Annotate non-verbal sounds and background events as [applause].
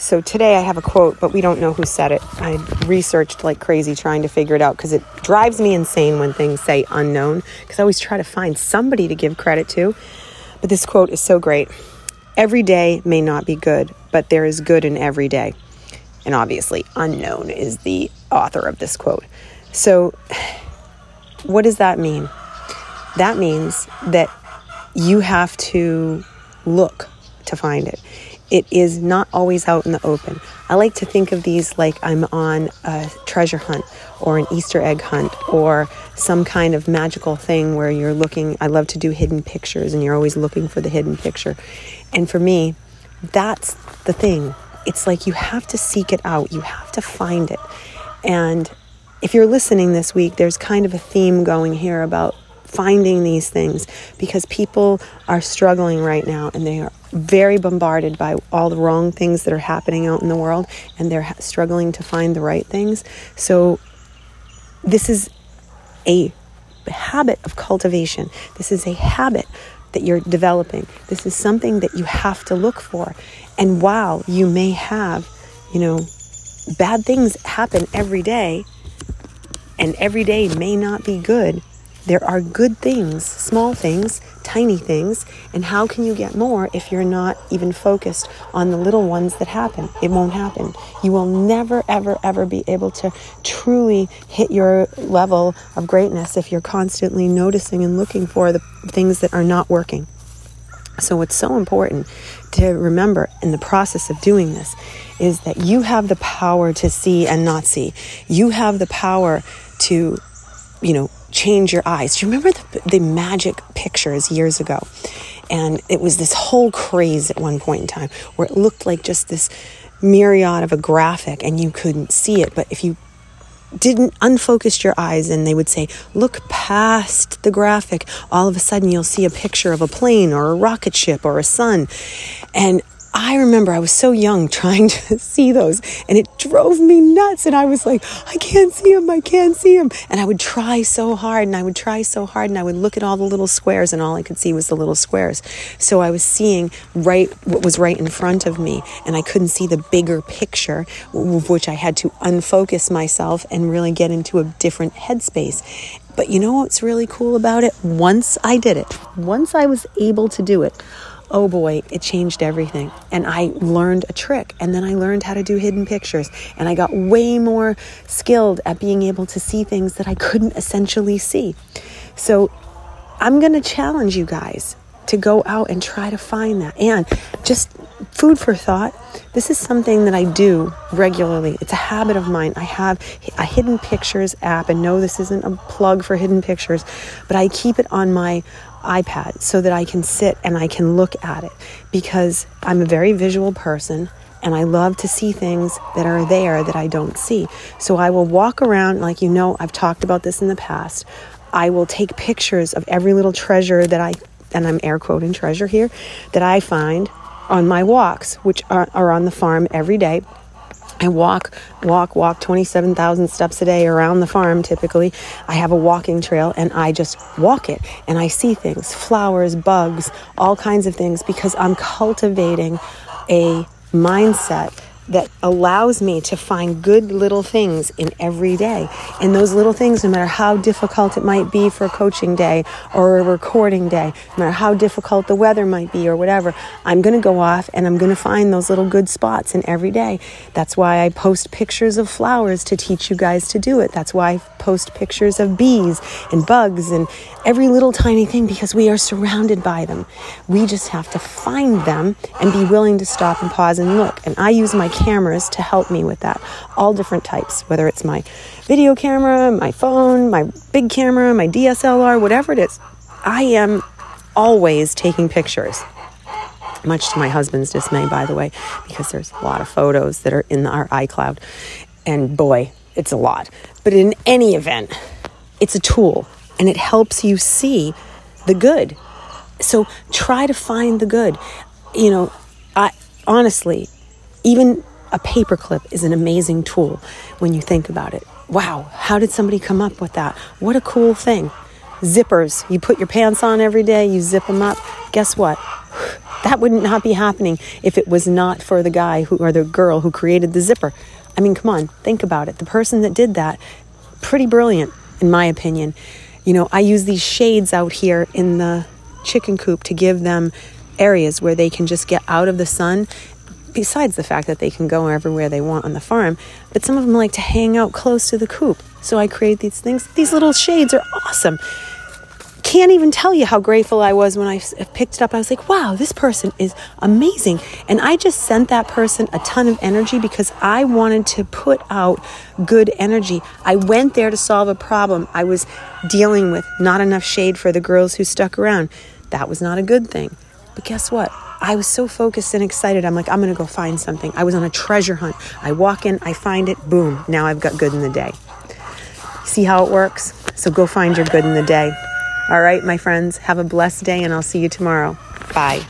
So, today I have a quote, but we don't know who said it. I researched like crazy trying to figure it out because it drives me insane when things say unknown because I always try to find somebody to give credit to. But this quote is so great. Every day may not be good, but there is good in every day. And obviously, unknown is the author of this quote. So, what does that mean? That means that you have to look to find it it is not always out in the open. I like to think of these like I'm on a treasure hunt or an Easter egg hunt or some kind of magical thing where you're looking. I love to do hidden pictures and you're always looking for the hidden picture. And for me, that's the thing. It's like you have to seek it out, you have to find it. And if you're listening this week, there's kind of a theme going here about finding these things because people are struggling right now and they are very bombarded by all the wrong things that are happening out in the world and they're struggling to find the right things. So, this is a habit of cultivation. This is a habit that you're developing. This is something that you have to look for. And while you may have, you know, bad things happen every day, and every day may not be good, there are good things, small things, tiny things, and how can you get more if you're not even focused on the little ones that happen? It won't happen. You will never, ever, ever be able to truly hit your level of greatness if you're constantly noticing and looking for the things that are not working. So, it's so important to remember in the process of doing this is that you have the power to see and not see. You have the power to, you know, change your eyes. Do you remember the, the magic pictures years ago? And it was this whole craze at one point in time where it looked like just this myriad of a graphic and you couldn't see it. But if you didn't unfocus your eyes and they would say, Look past the graphic, all of a sudden you'll see a picture of a plane or a rocket ship or a sun. And I remember I was so young trying to [laughs] see those and it drove me nuts. And I was like, I can't see them. I can't see them. And I would try so hard and I would try so hard and I would look at all the little squares and all I could see was the little squares. So I was seeing right what was right in front of me and I couldn't see the bigger picture, of which I had to unfocus myself and really get into a different headspace. But you know what's really cool about it? Once I did it, once I was able to do it, oh boy, it changed everything. And I learned a trick. And then I learned how to do hidden pictures. And I got way more skilled at being able to see things that I couldn't essentially see. So I'm going to challenge you guys to go out and try to find that. And just food for thought, this is something that I do regularly. It's a habit of mine. I have a hidden pictures app, and no, this isn't a plug for hidden pictures, but I keep it on my iPad so that I can sit and I can look at it because I'm a very visual person and I love to see things that are there that I don't see. So I will walk around, like you know, I've talked about this in the past. I will take pictures of every little treasure that I, and I'm air quoting treasure here, that I find on my walks, which are, are on the farm every day. I walk, walk, walk 27,000 steps a day around the farm typically. I have a walking trail and I just walk it and I see things, flowers, bugs, all kinds of things because I'm cultivating a mindset that allows me to find good little things in every day. And those little things, no matter how difficult it might be for a coaching day or a recording day, no matter how difficult the weather might be or whatever, I'm going to go off and I'm going to find those little good spots in every day. That's why I post pictures of flowers to teach you guys to do it. That's why I post pictures of bees and bugs and every little tiny thing because we are surrounded by them. We just have to find them and be willing to stop and pause and look. And I use my cameras to help me with that. All different types, whether it's my video camera, my phone, my big camera, my DSLR, whatever it is. I am always taking pictures. much to my husband's dismay, by the way, because there's a lot of photos that are in our iCloud. And boy, it's a lot. But in any event, it's a tool and it helps you see the good. So try to find the good. You know, I honestly, even a paperclip is an amazing tool when you think about it. Wow, how did somebody come up with that? What a cool thing. Zippers, you put your pants on every day, you zip them up. Guess what? [sighs] That would not be happening if it was not for the guy who or the girl who created the zipper. I mean, come on, think about it. The person that did that, pretty brilliant, in my opinion. You know, I use these shades out here in the chicken coop to give them areas where they can just get out of the sun besides the fact that they can go everywhere they want on the farm, but some of them like to hang out close to the coop. So I create these things. These little shades are awesome. Can't even tell you how grateful I was when I picked it up. I was like, wow, this person is amazing. And I just sent that person a ton of energy because I wanted to put out good energy. I went there to solve a problem I was dealing with, not enough shade for the girls who stuck around. That was not a good thing. But guess what? I was so focused and excited. I'm like, I'm going to go find something. I was on a treasure hunt. I walk in, I find it, boom, now I've got good in the day. See how it works? So go find your good in the day. All right, my friends, have a blessed day and I'll see you tomorrow. Bye.